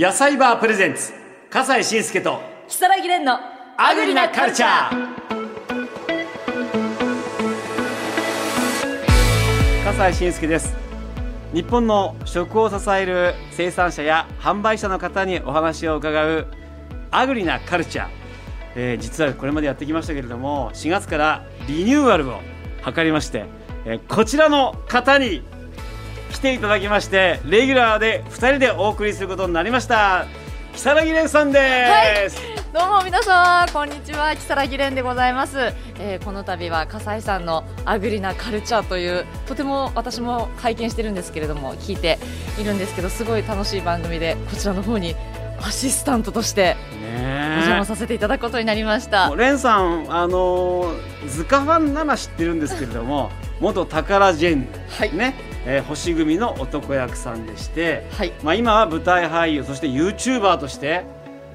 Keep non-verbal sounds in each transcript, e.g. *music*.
野菜バープレゼンツ笠西慎介と木更木蓮のアグリなカルチャー。笠西慎介です。日本の食を支える生産者や販売者の方にお話を伺うアグリなカルチャー、えー実はこれまでやってきましたけれども4月からリニューアルを図りまして、えーこちらの方に来ていただきましてレギュラーで2人でお送りすることになりました。木更木蓮さんです、どうも皆さんこんにちは。木更木蓮でございます、えーこの度は笠井さんのアグリなカルチャーというとても私も拝見してるんですけれども聞いているんですけどすごい楽しい番組でこちらの方にアシスタントとしてお邪ね魔させていただくことになりましえた、もうレンさんあのー図鑑ファンなら知ってるんですけれども元タカラジェンはい。ね、えー星組の男役さんでして、はい。まあ、今は舞台俳優そして YouTuber として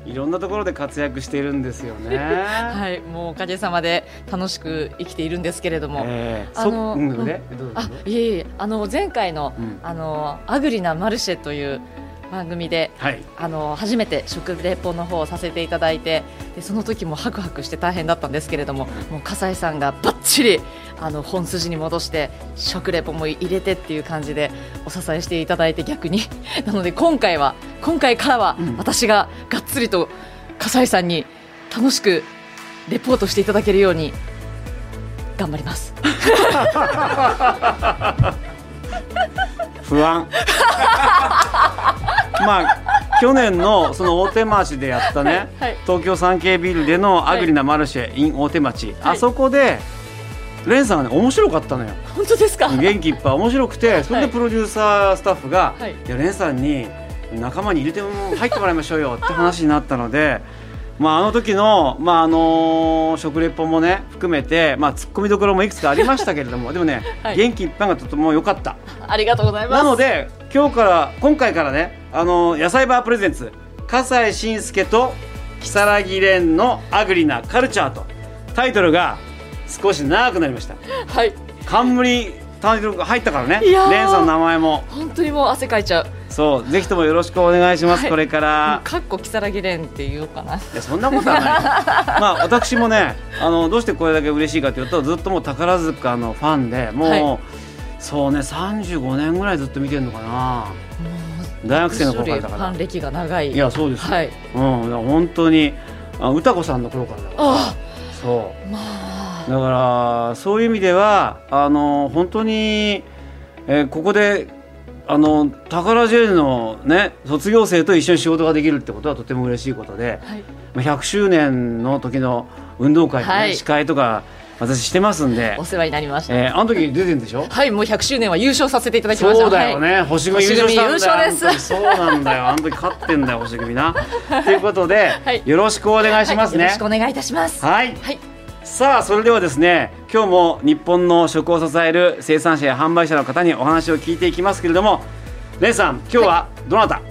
いろんなところで活躍しているんですよね。*laughs* はい。もうおかげさまで楽しく生きているんですけれども、えー。あのそうんうん。ねどうぞ。あいえいえ。あの前回の、うん。あのアグリなマルシェという番組ではい。あの初めて食レポの方をさせていただいてでその時もハクハクして大変だったんですけれどももう笠井さんがばっちりあの本筋に戻して食レポも入れてっていう感じでお支えしていただいて逆に。*laughs* なので今回は今回からはうん。私ががっつりと笠井さんに楽しくレポートしていただけるように頑張ります。*laughs* 不安 *laughs* まあ去年のその大手町でやったね、はい東京産経ビルでのアグリなマルシェ in 大手町、あそこでレンさんがね面白かったのよ。本当ですか？元気いっぱい面白くてそれでプロデューサースタッフが、はい。い、やレンさんに仲間に入れても入ってもらいましょうよって話になったので。まあ、あの時の、まああの食レポもね含めて、まあ、ツッコミどころもいくつかありましたけれどもでもね、はい。元気いっぱいがとても良かった。ありがとうございます。なので今日から今回からねあの野菜バープレゼンツ笠西慎介と如月蓮のアグリなカルチャーとタイトルが少し長くなりました。はい。冠タイトルが入ったからね。蓮さんの名前も。本当にもう汗かいちゃう。そうぜひともよろしくお願いします、はい。これから。かっこ木更木蓮って言おうかな。いやそんなことはない *laughs* まあ私もねあのどうしてこれだけ嬉しいかというとずっともう宝塚のファンでもう、はい。そうね35年ぐらいずっと見てるのかな大学生の頃からだからファン歴が長い。いやそうですよ、はい。うん、本当にあ歌子さんの頃からだからあそあ、まあ。うだからそういう意味ではあの本当に、えーここであの宝ジェルのね卒業生と一緒に仕事ができるってことはとても嬉しいことで、はい。まあ、100周年の時の運動会の、ねはい司会とか私してますんで。お、世話になりました。えーあの時出てるんでしょ？はい、もう100周年は優勝させていただきました。そうだよはい。ね、星組優勝したんだよ。星組優勝です。そうなんだよ。あの時勝ってんだよ星組な。*laughs* ということで、はい。よろしくお願いしますね、はいよろしくお願いいたします。はい、はい。さあそれではですね今日も日本の食を支える生産者や販売者の方にお話を聞いていきますけれどもレンさん今日はどなた、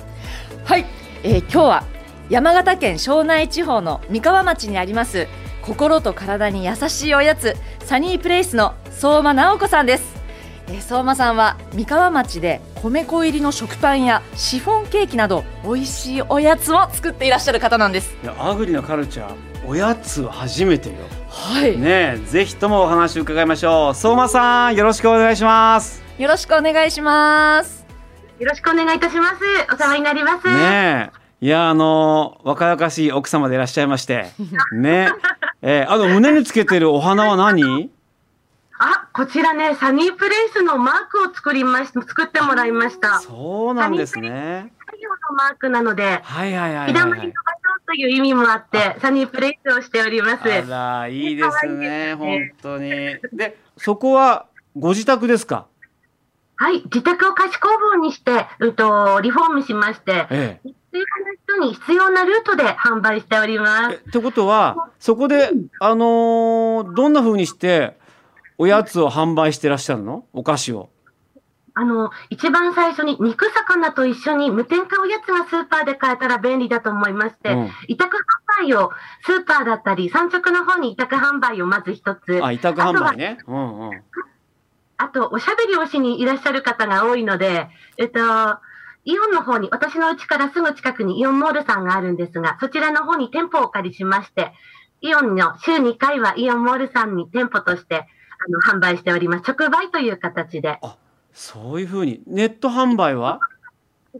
はい、えー今日は山形県庄内地方の三河町にあります心と体に優しいおやつサニープレイスの相馬直子さんです、えー相馬さんは三河町で米粉入りの食パンやシフォンケーキなど美味しいおやつを作っていらっしゃる方なんです。いやアグリのカルチャーおやつは初めてよ。はい、ねえぜひともお話を伺いましょう。相馬さんよろしくお願いします。よろしくお願いします。よろしくお願いいたします。お世話になります。ねえいやあの若々しい奥様でいらっしゃいまして。ね。えーあの胸につけてるお花は何？あ、こちらね、サニープレイスのマークを作りまし作ってもらいました。太そうなんですね。陽のマークなので、はいはいはい日はい、まりの場所という意味もあって、サニープレイスをしております。あらいいです可愛いね。本ね当に。でそこはご自宅ですか？はい、自宅を貸し工房にして、うんと、リフォームしまして、ええ人に必要なルートで販売しております。えってことはそこであのーどんな風にしておやつを販売してらっしゃるの？お菓子を。あの、一番最初に肉魚と一緒に無添加おやつがスーパーで買えたら便利だと思いまして、うん。委託販売をスーパーだったり、産直の方に委託販売をまず一つ。あ委託販売ね。うんうん。あと、おしゃべりをしにいらっしゃる方が多いので、えっと、イオンの方に、私の家からすぐ近くにイオンモールさんがあるんですが、そちらの方に店舗をお借りしまして、イオンの週2回はイオンモールさんに店舗としてあの販売しております。直売という形で。そういうふうに。ネット販売は？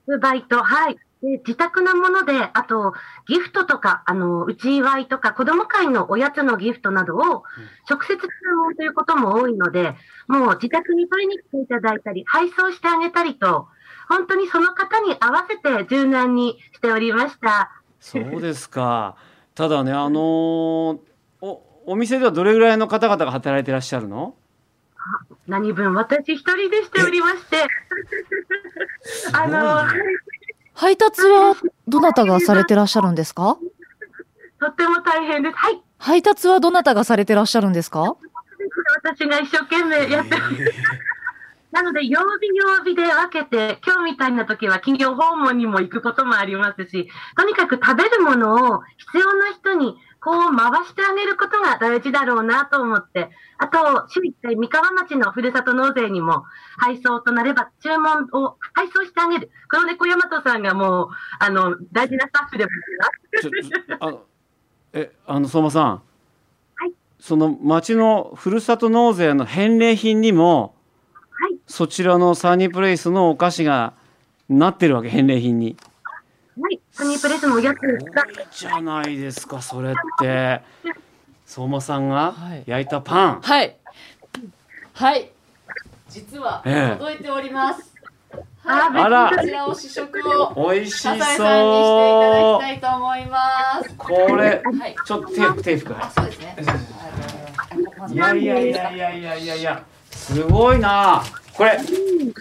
直売と、はい。で自宅のもので、あと、ギフトとか、あの、内祝いとか、子供会のおやつのギフトなどを、直接注文ということも多いので、もう自宅に取りに来ていただいたり、配送してあげたりと、本当にその方に合わせて柔軟にしておりました。そうですか。*laughs* ただね、あのーお、お店ではどれぐらいの方々が働いてらっしゃるの？何分、私一人でしておりまして、*laughs* あの、配達はどなたがされてらっしゃるんですか？とっても大変です。はい。配達はどなたがされてらっしゃるんですか？私が一生懸命やってます。なので、曜日曜日で分けて、今日みたいな時は企業訪問にも行くこともありますし、とにかく食べるものを必要な人にこう回してあげることが大事だろうなと思って、あと、週1回三河町のふるさと納税にも配送となれば注文を配送してあげる。黒猫大和さんがもう、あの、大事なスタッフでもあります。えあの相馬さん、はいその町のふるさと納税の返礼品にも、はいそちらのサニープレイスのお菓子がなってるわけ返礼品に。はい。サニープレスのおやつが、じゃないですかそれって相馬さんがはい焼いたパン、はい。はい。実はええ届いております。ああらこちらを試食を美味し笹井さんにしていただそうきたいと思います。これはい。ちょっと手拭手拭くあ、そうですね。いやいやいやいやいやいやいやすごいなこれ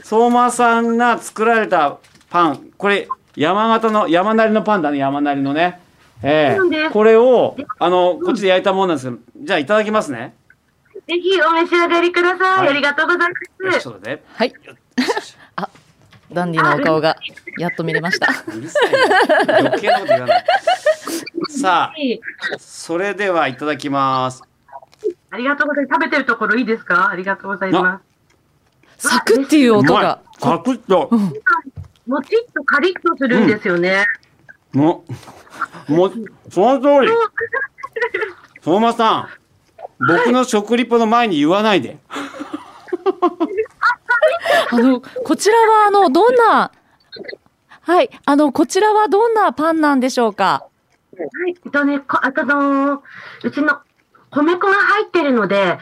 相馬さんが作られたパンこれ山形の山なりのパンだね山なりのねええこれをあのこっちで焼いたものなんですけどじゃあいただきますねぜひお召し上がりください。はいありがとうございよます。しちょっとねはい。あ、ダンディのお顔がやっと見れました。*laughs* うるさいな余計なこと言わないさあそれではいただきますありがとうございます。食べてるところいいですか？ありがとうございます。サクっていう音が。サクッともちっとカリッとするんですよね。もうもうその通り相馬さん僕の食リポの前に言わないで *laughs* あの、こちらは、あの、どんな、はい、あの、こちらはどんなパンなんでしょうか？はい。えっとね、こあとのーうちの米粉が入ってるので、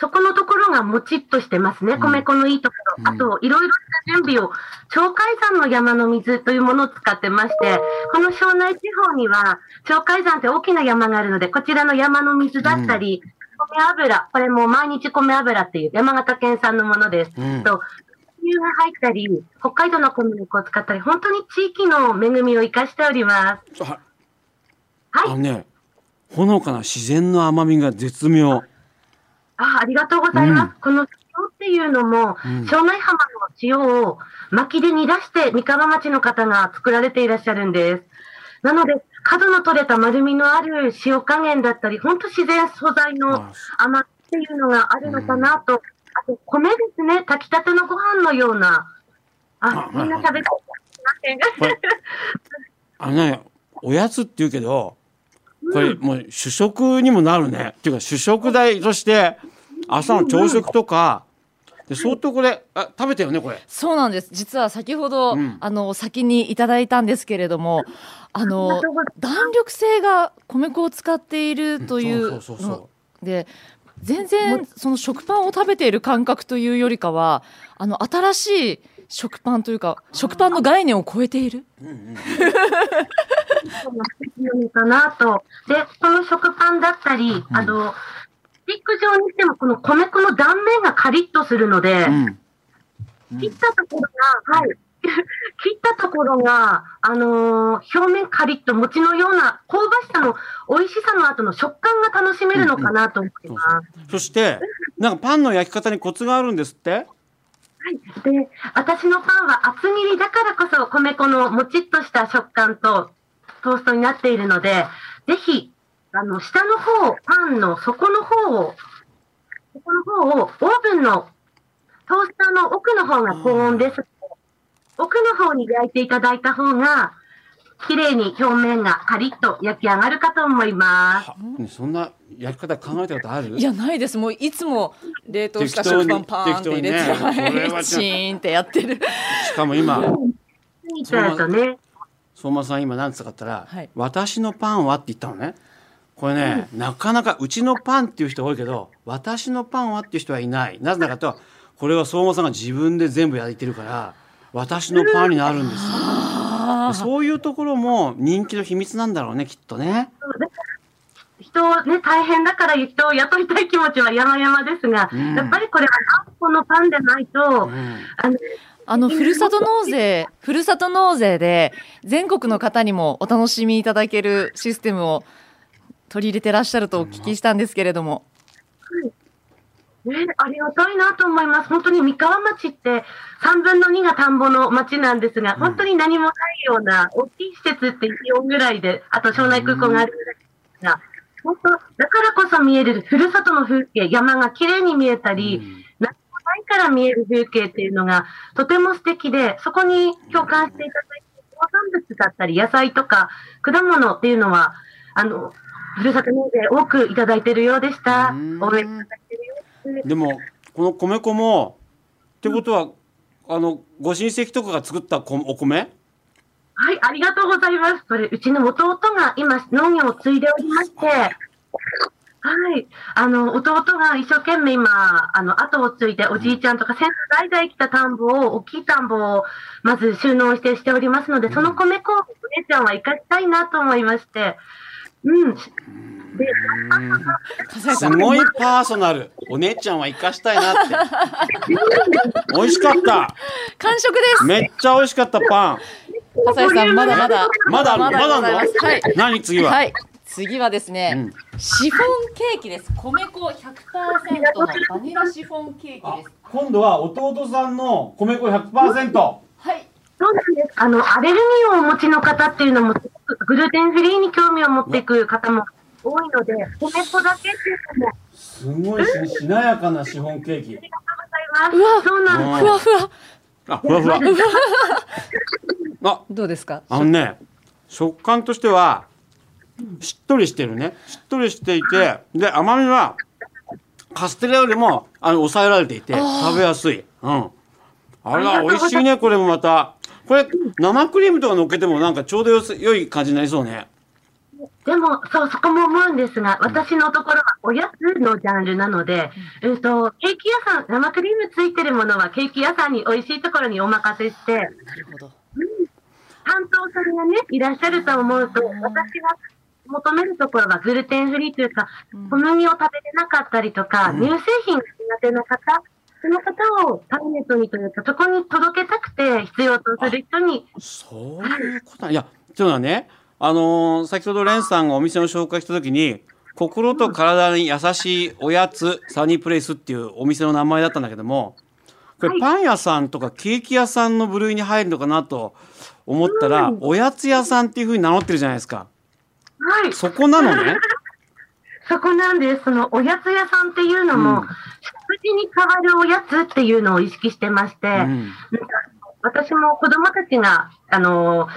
そこのところがもちっとしてますね。ん米粉のいいところ。うんあと、いろいろした準備を、鳥海山の山の水というものを使ってまして、この庄内地方には、鳥海山って大きな山があるので、こちらの山の水だったり、米油、これも毎日米油っていう山形県産のものです。うんと牛が入ったり、北海道の小麦粉を使ったり、本当に地域の恵みを生かしております。あはいあのねほのかな自然の甘みが絶妙あありがとうございます。うんこの塩っていうのも、うん庄内浜の塩を薪で煮出して三河町の方が作られていらっしゃるんです。なので、角の取れた丸みのある塩加減だったり、本当自然素材のあ甘っていうのがあるのかなと。あと、米ですね。炊きたてのご飯のような。ああ、みんな食べてまこれあのねおやつって言うけどこれもう主食にもなるねっていうか主食代として朝の朝食とかで相当これあ食べたよねこれそうなんです。実は先ほど、うんあの、先にいただいたんですけれども、あ。の、弾力性が米粉を使っているというそうそうそうので、全然その食パンを食べている感覚というよりかは、あの、新しい食パンというか、食パンの概念を超えている？そう、うんうん、*laughs* そうな素敵なのかなと。で、この食パンだったり、あの、スティック状にしても、この米粉の断面がカリッとするので、うん切ったところが、はい。*laughs* 切ったところが、あのー表面カリッと餅のような香ばしさの美味しさの後の食感が楽しめるのかなと思います。そしてなんかパンの焼き方にコツがあるんですって？はい。で、私のパンは厚切りだからこそ米粉のもちっとした食感とトーストになっているので、ぜひ、あの、下の方、パンの底の方を、底の方をオーブンのトースターの奥の方が高温です。奥の方に焼いていただいた方が、綺麗に表面がカリッと焼き上がるかと思います。そんな焼き方考えたことある？いやないです。もういつも冷凍した食パンパーンって入れて、ねチーンってやってる。しかも今相馬さん今何つったかったら、はい私のパンはって言ったのねこれね、なかなかうちのパンっていう人多いけど私のパンはっていう人はいない。なぜならとこれは相馬さんが自分で全部焼いてるから私のパンになるんですよ。あー。そういうところも人気の秘密なんだろうねきっとね。人をね、大変だから人を雇いたい気持ちは山々ですが、うん。やっぱりこれはこのパンでないと、うん。あの、あの、ふるさと納税、ふるさと納税で、全国の方にもお楽しみいただけるシステムを取り入れてらっしゃるとお聞きしたんですけれども。ね、ありがたいなと思います。本当に三河町って3分の2が田んぼの町なんですが、ん本当に何もないような大きい施設って4ぐらいで、あと庄内空港があるぐらいですが、本当、だからこそ見えるふるさとの風景、山が綺麗に見えたり、うん何もないから見える風景っていうのがとても素敵で、そこに共感していただいて、農産物だったり野菜とか果物っていうのは、あの、ふるさと納税多くいただいてるようでした。うん。応援いただいてるようでもこの米粉もってことはあのご親戚とかが作ったこお米？はい、ありがとうございます。これ、うちの弟が今、農業を継いでおりまして、はい、あの、弟が一生懸命今、あの、後を継いで、おじいちゃんとか先祖代々来た田んぼを、大きい田んぼを、まず収納してしておりますので、その米粉をお姉ちゃんは生かしたいなと思いまして、うん。で、す。ごいパーソナルお姉ちゃんは生かしたいなって *laughs* 美味しかった完食です。めっちゃ美味しかったパン笠井さん、まだまだ。まだまだま。はい。何次は、はい。次はですね、うんシフォンケーキです。米粉100%のバニラシフォンケーキあです。今度は弟さんの米粉100%はい。そうなんです。あの、アレルギーをお持ちの方っていうのも、グルテンフリーに興味を持っていく方も多いので、米粉だけっていうのも、すごいししなやかなシフォンケーキ。ありがとうございます。そうなんです。ふわふわ。あふわふわ。あ *laughs* どうですか？あのね食感としてはしっとりしてるね。しっとりしていてで甘みはカステラよりもあの抑えられていて食べやすい。うん。あら美味しいねこれもまたこれ生クリームとか乗っけてもなんかちょうどよす良い感じになりそうね。でも、そう、そこも思うんですが、私のところはおやつのジャンルなので、えっと、ケーキ屋さん、生クリームついてるものはケーキ屋さんに美味しいところにお任せして、なるほど。担当さんがね、いらっしゃると思うと、私が求めるところはグルテンフリーというか、小麦を食べれなかったりとか、うん。乳製品が苦手な方、その方をターゲットにというか、そこに届けたくて必要とする人に、そういうこといやっていうのはね。あのー先ほどレンさんがお店を紹介した時に心と体に優しいおやつサニープレイスっていうお店の名前だったんだけどもこれパン屋さんとかケーキ屋さんの部類に入るのかなと思ったら、おやつ屋さんっていうふうに名乗ってるじゃないですか。はい、そこなのね？*laughs* そこなんです。そのおやつ屋さんっていうのも、うん。食事に代わるおやつっていうのを意識してまして、うん私も子供たちが、あの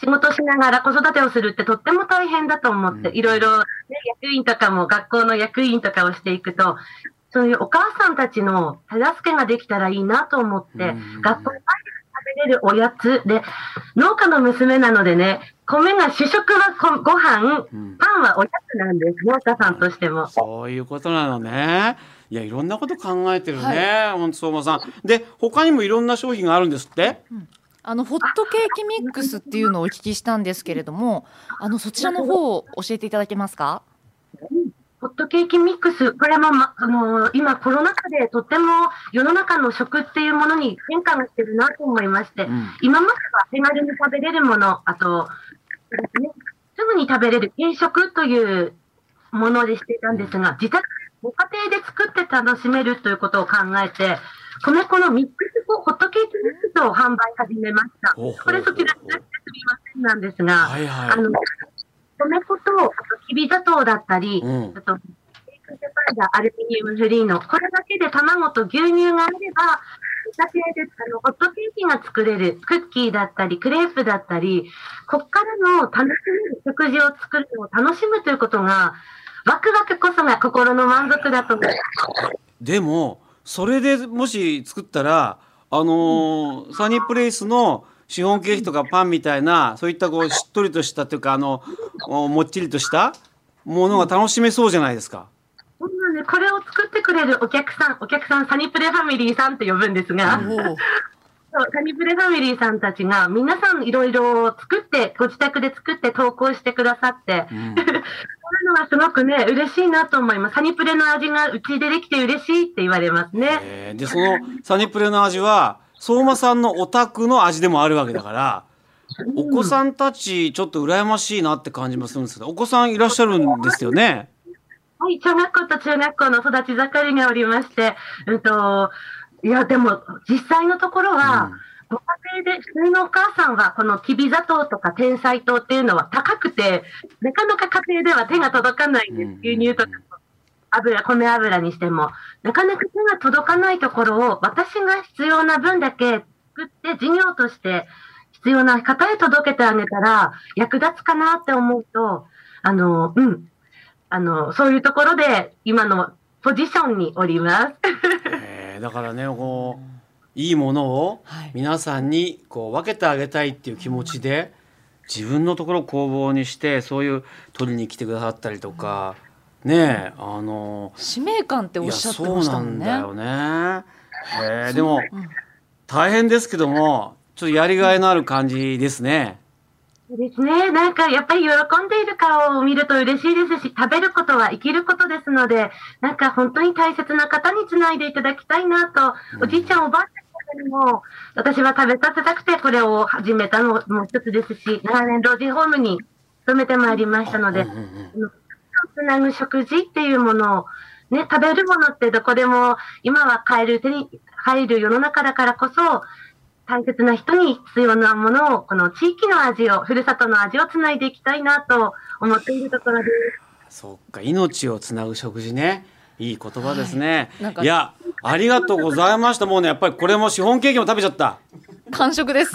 仕事しながら子育てをするってとっても大変だと思って、うん。いろいろ、ね、役員とかも学校の役員とかをしていくと、そういうお母さんたちの手助けができたらいいなと思って、うん。学校で食べれるおやつで、農家の娘なのでね、米が主食はこご飯、うん。パンはおやつなんです、農家さんとしても。そういうことなのね。いやいろんなこと考えてるね、本当相馬さん。で他にもいろんな商品があるんですって？あのホットケーキミックスっていうのをお聞きしたんですけれども、あのそちらの方を教えていただけますか？ホットケーキミックス、これも、ま、あの今コロナ禍でとっても世の中の食っていうものに変化がしてるなと思いまして、うん。今までは手軽に食べれるもの、あと、ね、すぐに食べれる軽食というものでしていたんですが、自宅、ご家庭で作って楽しめるということを考えて、米粉のミックスホットケーキミックスを販売始めました。これそちらに出してすみませんなんですが、はいはい。あの、米粉ときび砂糖だったり、うんあと、アルミニウムフリーの、これだけで卵と牛乳があれば、だけで、あの、ホットケーキが作れる、クッキーだったり、クレープだったり、こっからの楽しめる食事を作るのを楽しむということが、ワクワクこそが心の満足だと思います。でもそれでもし作ったらあのーサニープレイスのシフォンケーキとかパンみたいなそういったこうしっとりとしたっていうかあのおもっちりとしたものが楽しめそうじゃないですか。そうなんですこれを作ってくれるお客さん、お客さん、サニプレファミリーさんって呼ぶんですが、サニプレファミリーさんたちが、皆さんいろいろ作って、ご自宅で作って投稿してくださって、うん *laughs* そういうのがすごくね、嬉しいなと思います。サニプレの味がうちでできて嬉しいって言われますね。えーでそのサニープレの味は相馬さんのお宅の味でもあるわけだからお子さんたちちょっと羨ましいなって感じもするんですけどお子さんいらっしゃるんですよね？はい、小学校と中学校の育ち盛りがおりまして、うんと、いや、でも、実際のところは、ご家庭で、普通のお母さんは、このきび砂糖とか天才糖っていうのは高くて、なかなか家庭では手が届かないんです。うん牛乳とか、油、米油にしても。なかなか手が届かないところを、私が必要な分だけ作って、事業として必要な方へ届けてあげたら、役立つかなって思うと、あの、うん。あの、そういうところで、今のポジションにおります。えーだからねこういいものをはい皆さんにこう分けてあげたいっていう気持ちで自分のところを工房にしてそういう取りに来てくださったりとかねえあの使命感っておっいやしゃってそうなましたもんね。んだよね。えーでもうん大変ですけどもちょっとやりがいのある感じですね。そうですね。なんか、やっぱり喜んでいる顔を見ると嬉しいですし、食べることは生きることですので、なんか本当に大切な方につないでいただきたいなと、おじいちゃん、おばあちゃんにも、私は食べさせたくてこれを始めたのも一つですし、長年老人ホームに勤めてまいりましたので、うんうんうんつなぐ食事っていうものを、ね、食べるものってどこでも今は買える手に入る世の中だからこそ、大切な人に必要なものを、この地域の味を、ふるさとの味をつないでいきたいなと思っているところです。そっか命をつなぐ食事ねいい言葉ですね。はいいやありがとうございましたもうねやっぱりこれもシフォンケーキも食べちゃった。完食です。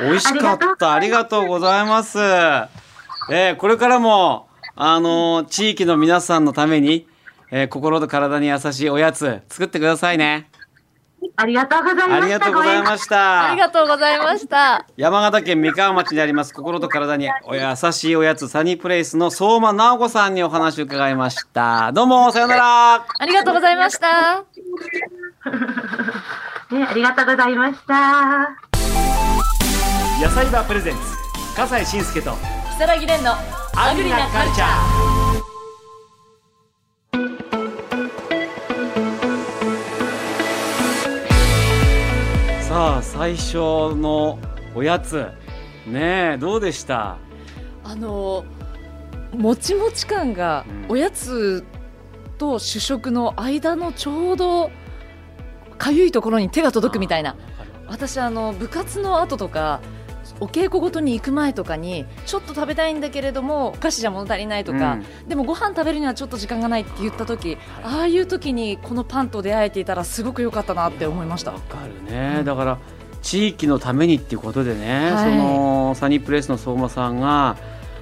美味しかった。ありがとうございます。えーこれからも、あのー地域の皆さんのために、えー心と体に優しいおやつ作ってくださいね。ありがとうございました。ありがとうございました。ありがとうございました。山形県三河町にあります心と体にお優しいおやつサニープレイスの相馬直子さんにお話を伺いました。どうもさようなら。ありがとうございました。*laughs* ね、ありがとうございました。野菜バープレゼンツ笠西慎介と木更木蓮のアグリなカルチャー。さあ最初のおやつ。ねえどうでした？あのもちもち感がうん。おやつと主食の間のちょうどかゆいところに手が届くみたいな私あの部活の後とかお稽古ごとに行く前とかにちょっと食べたいんだけれどもお菓子じゃ物足りないとか、でもご飯食べるにはちょっと時間がないって言った時、ああいう時にこのパンと出会えていたらすごく良かったなって思いました。わかるね、だから地域のためにっていうことでね、はい。そのサニープレイスの相馬さんが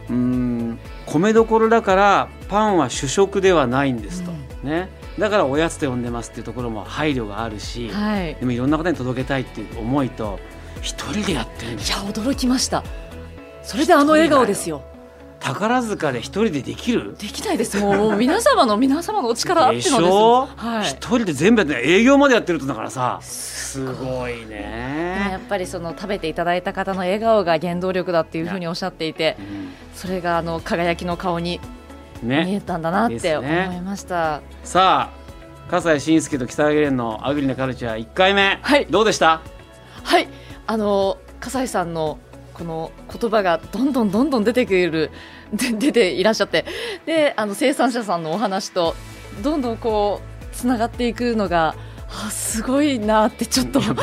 うーん米どころだからパンは主食ではないんですと、ね。だからおやつと呼んでますっていうところも配慮があるし、はい。でもいろんな方に届けたいっていう思いと一人でやってるんでいや驚きました。それであの笑顔ですよ。宝塚で一人でできる？できないです。もう皆様の皆様のお力あってのでですしょ？はい。一人で全部やって営業までやってるってだからさ。すごいね。やっぱりその食べていただいた方の笑顔が原動力だっていうふうにおっしゃっていてそれがあの輝きの顔にうん見えねたんだなって思ね。いました、さあ笠西慎介と北木蓮のアグリなカルチャー1回目、はい。どうでした？はいあの笠井さんのこの言葉がどんどんどんどん出てくる出ていらっしゃって。であの生産者さんのお話とどんどんこうつながっていくのがあすごいなってちょっとあの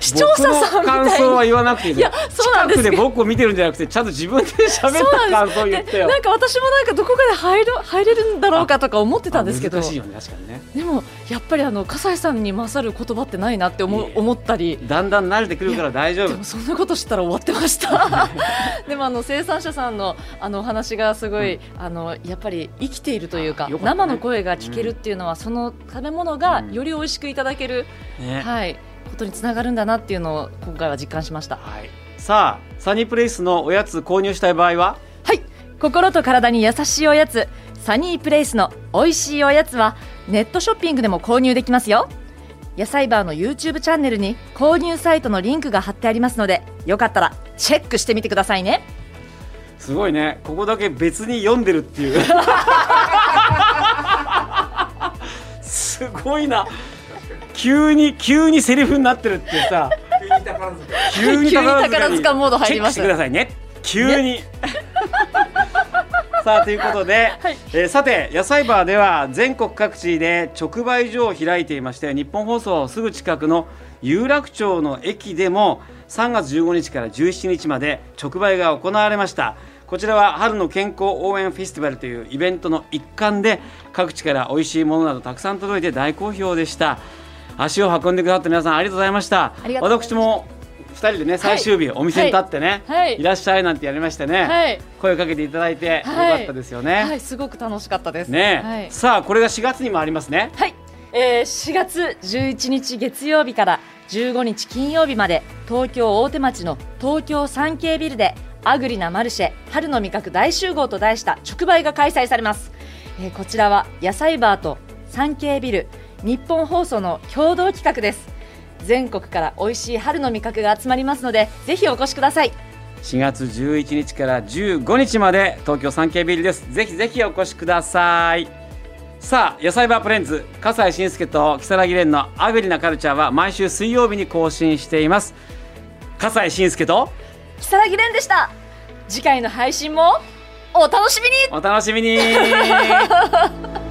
視聴者さんみたいに感想は言わなくていいいやそうなんです。近くで僕を見てるんじゃなくてちゃんと自分で喋った感想を言ってよ。なんか私もなんかどこかで入る入れるんだろうかとか思ってたんですけど。難しいよね確かにね。でもやっぱりあの笠井さんに勝る言葉ってないなって思思ったり。だんだん慣れてくるから大丈夫。でもそんなことしたら終わってました。*laughs* でもあの生産者さんのあのお話がすごい、あのやっぱり生きているというか、ね。生の声が聞けるっていうのは、その食べ物がより美味しくいただける、ね。はいことにつながるんだなっていうのを今回は実感しました。はい。さあサニープレイスのおやつ購入したい場合は？はい。心と体に優しいおやつ。サニープレイスの美味しいおやつはネットショッピングでも購入できますよ。野菜バーの YouTube チャンネルに購入サイトのリンクが貼ってありますのでよかったらチェックしてみてくださいね。すごいね。ここだけ別に読んでるっていう。*laughs* すごいな急に急にセリフになってるってさ。*laughs* 急に宝塚モード入りましたくださいね。急に、*laughs* さあということで、はい。えーさて野菜バーでは全国各地で直売所を開いていまして日本放送すぐ近くの有楽町の駅でも3月15日から17日まで直売が行われました。こちらは春の健康応援フェスティバルというイベントの一環で各地から美味しいものなどたくさん届いて大好評でした足を運んでくださった皆さんありがとうございました。私も2人でね最終日、お店に立ってね、はい。いらっしゃいなんてやりましてね、はい。声かけていただいてよかったですよね。はいすごく楽しかったです。ね、はい。さあこれが4月にもありますね。はい、えー、4月11日月曜日から15日金曜日まで東京大手町の東京三景ビルでアグリなマルシェ春の味覚大集合と題した直売が開催されます、えーこちらは野菜バーと三景ビル日本放送の共同企画です全国から美味しい春の味覚が集まりますのでぜひお越しください4月11日から15日まで東京三景ビルです。ぜひぜひお越しください。さあ野菜バープレンズ笠西慎介と如月蓮のアグリなカルチャーは毎週水曜日に更新しています。笠西慎介と木更木蓮でした次回の配信もお楽しみにお楽しみに *laughs*